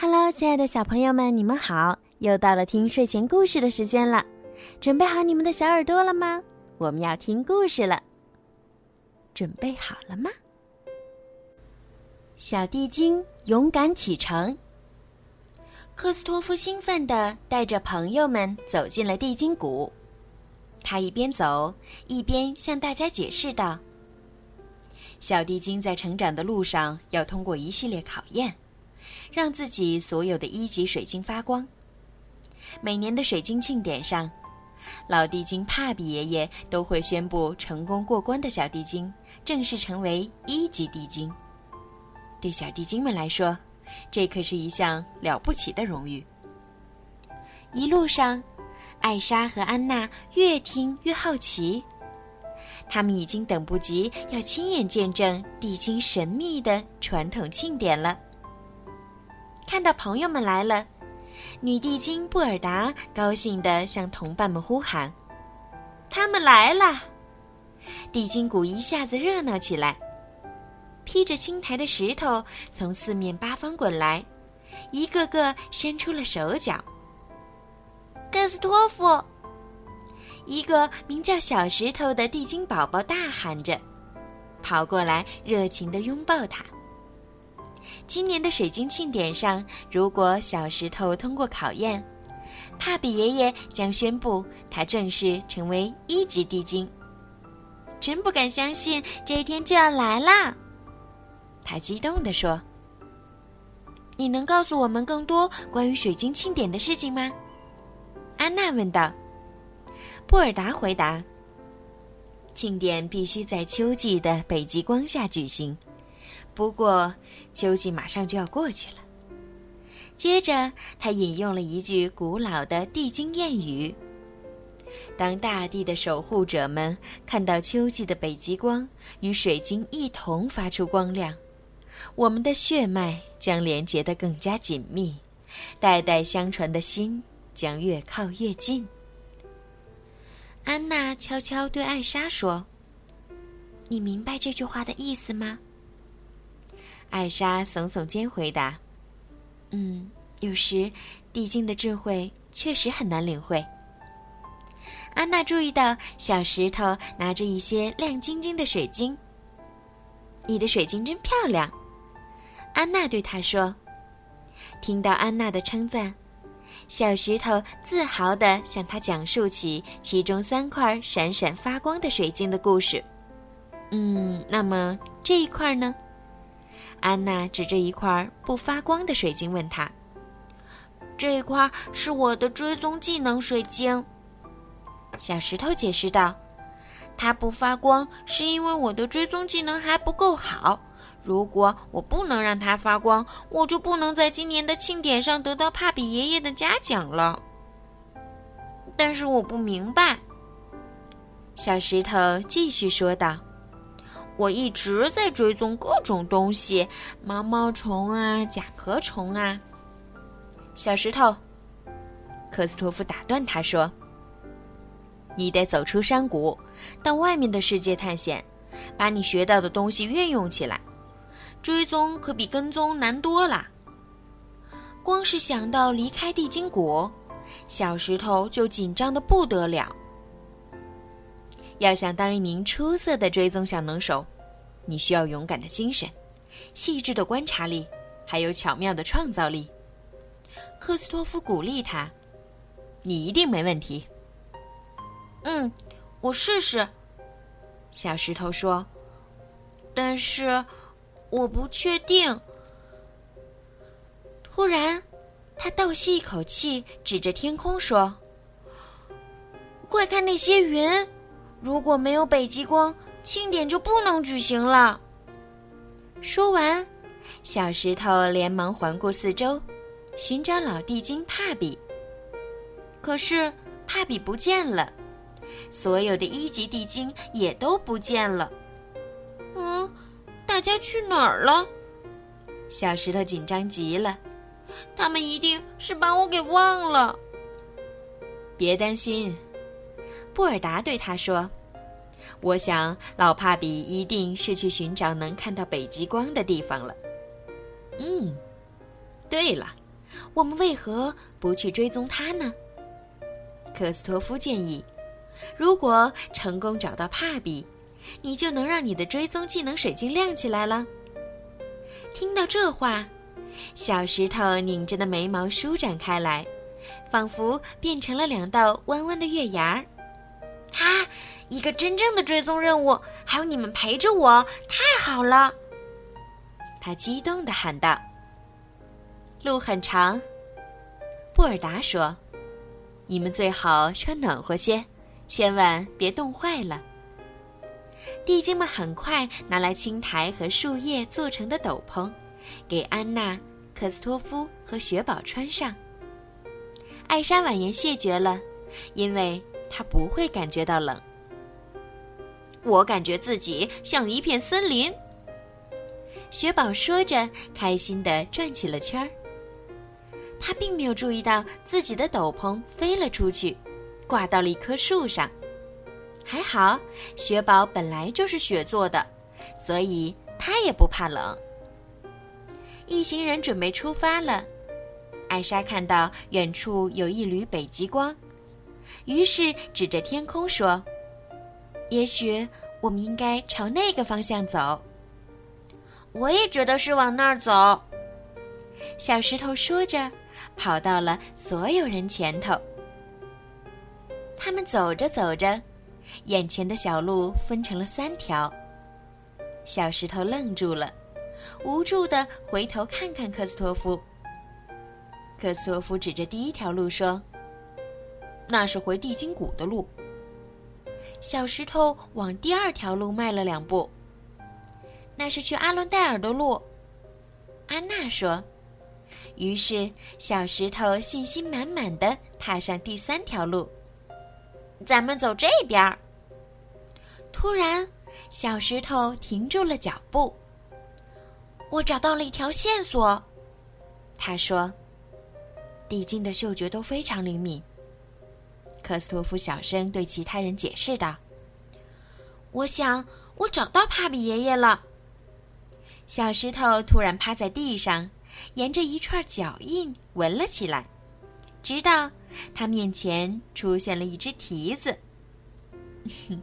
Hello，亲爱的小朋友们，你们好！又到了听睡前故事的时间了，准备好你们的小耳朵了吗？我们要听故事了，准备好了吗？小地精勇敢启程。克斯托夫兴奋地带着朋友们走进了地精谷，他一边走一边向大家解释道：“小地精在成长的路上要通过一系列考验。”让自己所有的一级水晶发光。每年的水晶庆典上，老地精帕比爷爷都会宣布成功过关的小地精正式成为一级地精。对小地精们来说，这可是一项了不起的荣誉。一路上，艾莎和安娜越听越好奇，他们已经等不及要亲眼见证地精神秘的传统庆典了。看到朋友们来了，女地精布尔达高兴地向同伴们呼喊：“他们来了！”地精谷一下子热闹起来。披着青苔的石头从四面八方滚来，一个个伸出了手脚。克斯托夫，一个名叫小石头的地精宝宝大喊着，跑过来热情地拥抱他。今年的水晶庆典上，如果小石头通过考验，帕比爷爷将宣布他正式成为一级地精。真不敢相信这一天就要来啦！他激动地说：“你能告诉我们更多关于水晶庆典的事情吗？”安娜问道。布尔达回答：“庆典必须在秋季的北极光下举行。”不过，秋季马上就要过去了。接着，他引用了一句古老的地精谚语：“当大地的守护者们看到秋季的北极光与水晶一同发出光亮，我们的血脉将连结得更加紧密，代代相传的心将越靠越近。”安娜悄悄对艾莎说：“你明白这句话的意思吗？”艾莎耸耸肩回答：“嗯，有时地精的智慧确实很难领会。”安娜注意到小石头拿着一些亮晶晶的水晶。“你的水晶真漂亮。”安娜对他说。听到安娜的称赞，小石头自豪地向她讲述起其中三块闪闪发光的水晶的故事。“嗯，那么这一块呢？”安娜指着一块不发光的水晶问他：“这块是我的追踪技能水晶。”小石头解释道：“它不发光是因为我的追踪技能还不够好。如果我不能让它发光，我就不能在今年的庆典上得到帕比爷爷的嘉奖了。”但是我不明白。”小石头继续说道。我一直在追踪各种东西，毛毛虫啊，甲壳虫啊。小石头，科斯托夫打断他说：“你得走出山谷，到外面的世界探险，把你学到的东西运用起来。追踪可比跟踪难多了。光是想到离开地精谷，小石头就紧张的不得了。”要想当一名出色的追踪小能手，你需要勇敢的精神、细致的观察力，还有巧妙的创造力。克斯托夫鼓励他：“你一定没问题。”“嗯，我试试。”小石头说。“但是我不确定。”突然，他倒吸一口气，指着天空说：“快看那些云！”如果没有北极光，庆典就不能举行了。说完，小石头连忙环顾四周，寻找老地精帕比。可是帕比不见了，所有的一级地精也都不见了。嗯，大家去哪儿了？小石头紧张极了，他们一定是把我给忘了。别担心。布尔达对他说：“我想老帕比一定是去寻找能看到北极光的地方了。”嗯，对了，我们为何不去追踪它呢？克斯托夫建议，如果成功找到帕比，你就能让你的追踪技能水晶亮起来了。听到这话，小石头拧着的眉毛舒展开来，仿佛变成了两道弯弯的月牙儿。哈，一个真正的追踪任务，还有你们陪着我，太好了！他激动地喊道。路很长，布尔达说：“你们最好穿暖和些，千万别冻坏了。”地精们很快拿来青苔和树叶做成的斗篷，给安娜、克斯托夫和雪宝穿上。艾莎婉言谢绝了，因为他不会感觉到冷。我感觉自己像一片森林。雪宝说着，开心地转起了圈儿。他并没有注意到自己的斗篷飞了出去，挂到了一棵树上。还好，雪宝本来就是雪做的，所以他也不怕冷。一行人准备出发了。艾莎看到远处有一缕北极光，于是指着天空说：“也许我们应该朝那个方向走。”我也觉得是往那儿走。小石头说着，跑到了所有人前头。他们走着走着。眼前的小路分成了三条。小石头愣住了，无助地回头看看科斯托夫。科斯托夫指着第一条路说：“那是回地精谷的路。”小石头往第二条路迈了两步。“那是去阿伦戴尔的路。”安娜说。于是小石头信心满满的踏上第三条路。咱们走这边儿。突然，小石头停住了脚步。我找到了一条线索，他说：“地精的嗅觉都非常灵敏。”科斯托夫小声对其他人解释道：“我想我找到帕比爷爷了。”小石头突然趴在地上，沿着一串脚印闻了起来，直到他面前出现了一只蹄子。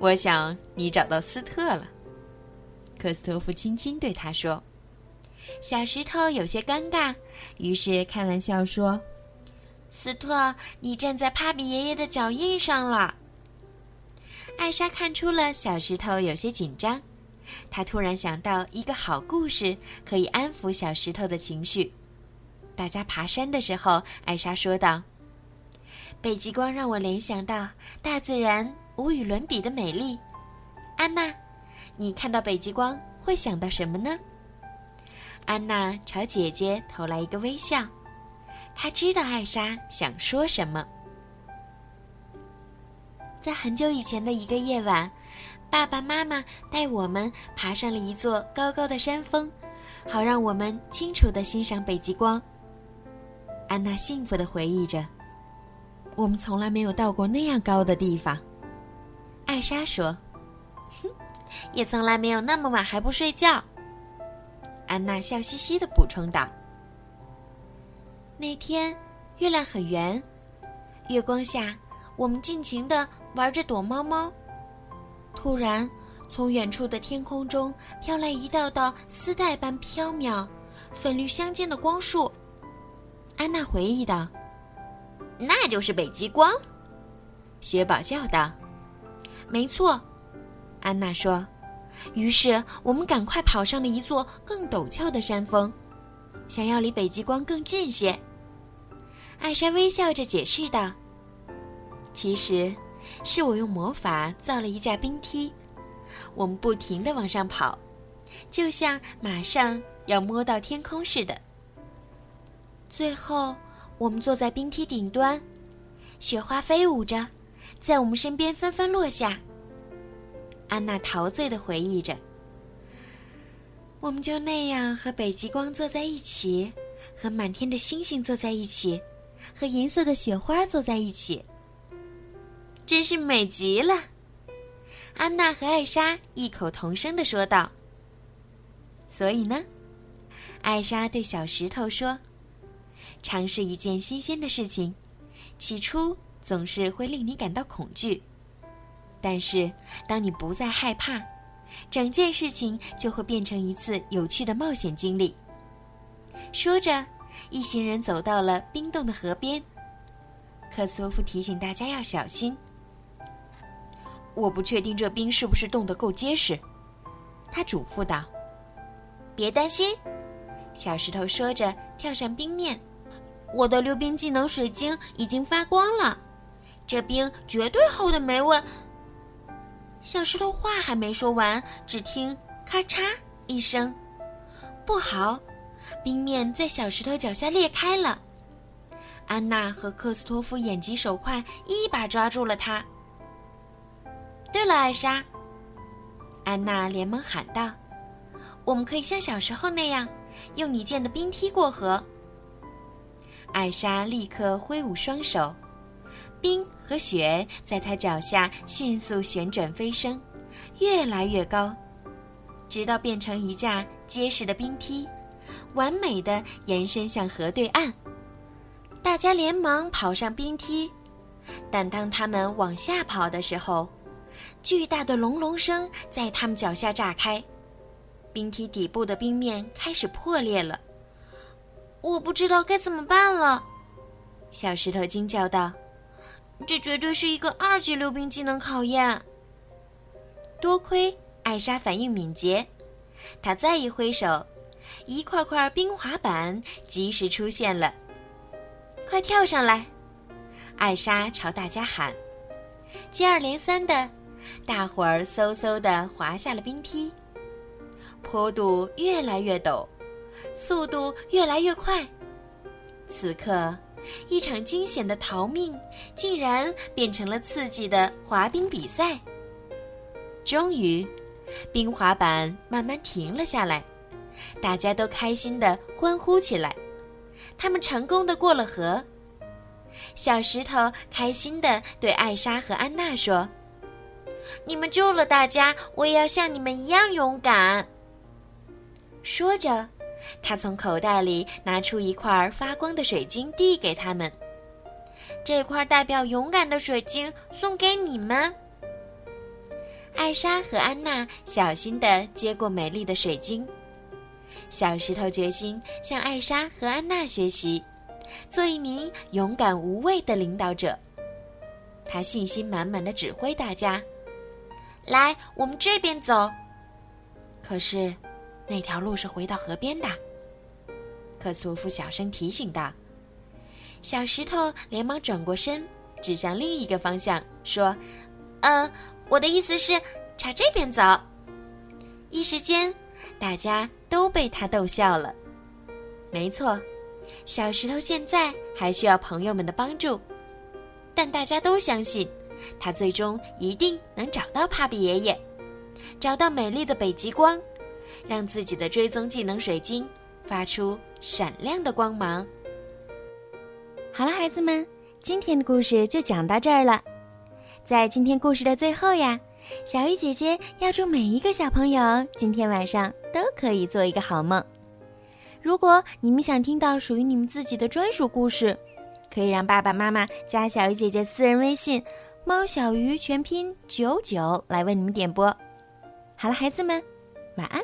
我想你找到斯特了，科斯托夫轻轻对他说。小石头有些尴尬，于是开玩笑说：“斯特，你站在帕比爷爷的脚印上了。”艾莎看出了小石头有些紧张，她突然想到一个好故事可以安抚小石头的情绪。大家爬山的时候，艾莎说道：“北极光让我联想到大自然。”无与伦比的美丽，安娜，你看到北极光会想到什么呢？安娜朝姐姐投来一个微笑，他知道艾莎想说什么。在很久以前的一个夜晚，爸爸妈妈带我们爬上了一座高高的山峰，好让我们清楚地欣赏北极光。安娜幸福地回忆着，我们从来没有到过那样高的地方。艾莎说：“哼，也从来没有那么晚还不睡觉。”安娜笑嘻嘻的补充道：“那天月亮很圆，月光下我们尽情的玩着躲猫猫。突然，从远处的天空中飘来一道道丝带般飘渺、粉绿相间的光束。”安娜回忆道：“那就是北极光。”雪宝叫道。没错，安娜说。于是我们赶快跑上了一座更陡峭的山峰，想要离北极光更近些。艾莎微笑着解释道：“其实，是我用魔法造了一架冰梯，我们不停地往上跑，就像马上要摸到天空似的。最后，我们坐在冰梯顶端，雪花飞舞着。”在我们身边纷纷落下。安娜陶醉的回忆着，我们就那样和北极光坐在一起，和满天的星星坐在一起，和银色的雪花坐在一起，真是美极了。安娜和艾莎异口同声的说道。所以呢，艾莎对小石头说：“尝试一件新鲜的事情，起初总是会令你感到恐惧。但是，当你不再害怕，整件事情就会变成一次有趣的冒险经历。说着，一行人走到了冰冻的河边。克苏夫提醒大家要小心。我不确定这冰是不是冻得够结实，他嘱咐道。“别担心。”小石头说着，跳上冰面。我的溜冰技能水晶已经发光了，这冰绝对厚的没问。小石头话还没说完，只听咔嚓一声，不好，冰面在小石头脚下裂开了。安娜和克斯托夫眼疾手快，一把抓住了他。对了，艾莎，安娜连忙喊道：“我们可以像小时候那样，用你建的冰梯过河。”艾莎立刻挥舞双手，冰和雪在她脚下迅速旋转飞升，越来越高，直到变成一架结实的冰梯，完美的延伸向河对岸。大家连忙跑上冰梯，但当他们往下跑的时候，巨大的隆隆声在他们脚下炸开，冰梯底部的冰面开始破裂了。我不知道该怎么办了，小石头惊叫道：“这绝对是一个二级溜冰技能考验。”多亏艾莎反应敏捷，她再一挥手，一块块冰滑板及时出现了。快跳上来！艾莎朝大家喊。接二连三的，大伙儿嗖嗖的滑下了冰梯。坡度越来越陡，速度越来越快。此刻，一场惊险的逃命竟然变成了刺激的滑冰比赛。终于，冰滑板慢慢停了下来，大家都开心的欢呼起来。他们成功的过了河。小石头开心的对艾莎和安娜说：“你们救了大家，我也要像你们一样勇敢。”说着，他从口袋里拿出一块发光的水晶，递给他们。这块代表勇敢的水晶送给你们。艾莎和安娜小心的接过美丽的水晶。小石头决心向艾莎和安娜学习，做一名勇敢无畏的领导者。他信心满满的指挥大家：“来，我们这边走。”可是，那条路是回到河边的。克苏夫小声提醒道。小石头连忙转过身，指向另一个方向，说：“嗯，我的意思是朝这边走。”一时间。大家都被他逗笑了。没错，小石头现在还需要朋友们的帮助，但大家都相信，他最终一定能找到帕比爷爷，找到美丽的北极光，让自己的追踪技能水晶发出闪亮的光芒。好了，孩子们，今天的故事就讲到这儿了。在今天故事的最后呀。小鱼姐姐要祝每一个小朋友今天晚上都可以做一个好梦。如果你们想听到属于你们自己的专属故事，可以让爸爸妈妈加小鱼姐姐私人微信“猫小鱼”全拼九九来为你们点播。好了，孩子们，晚安。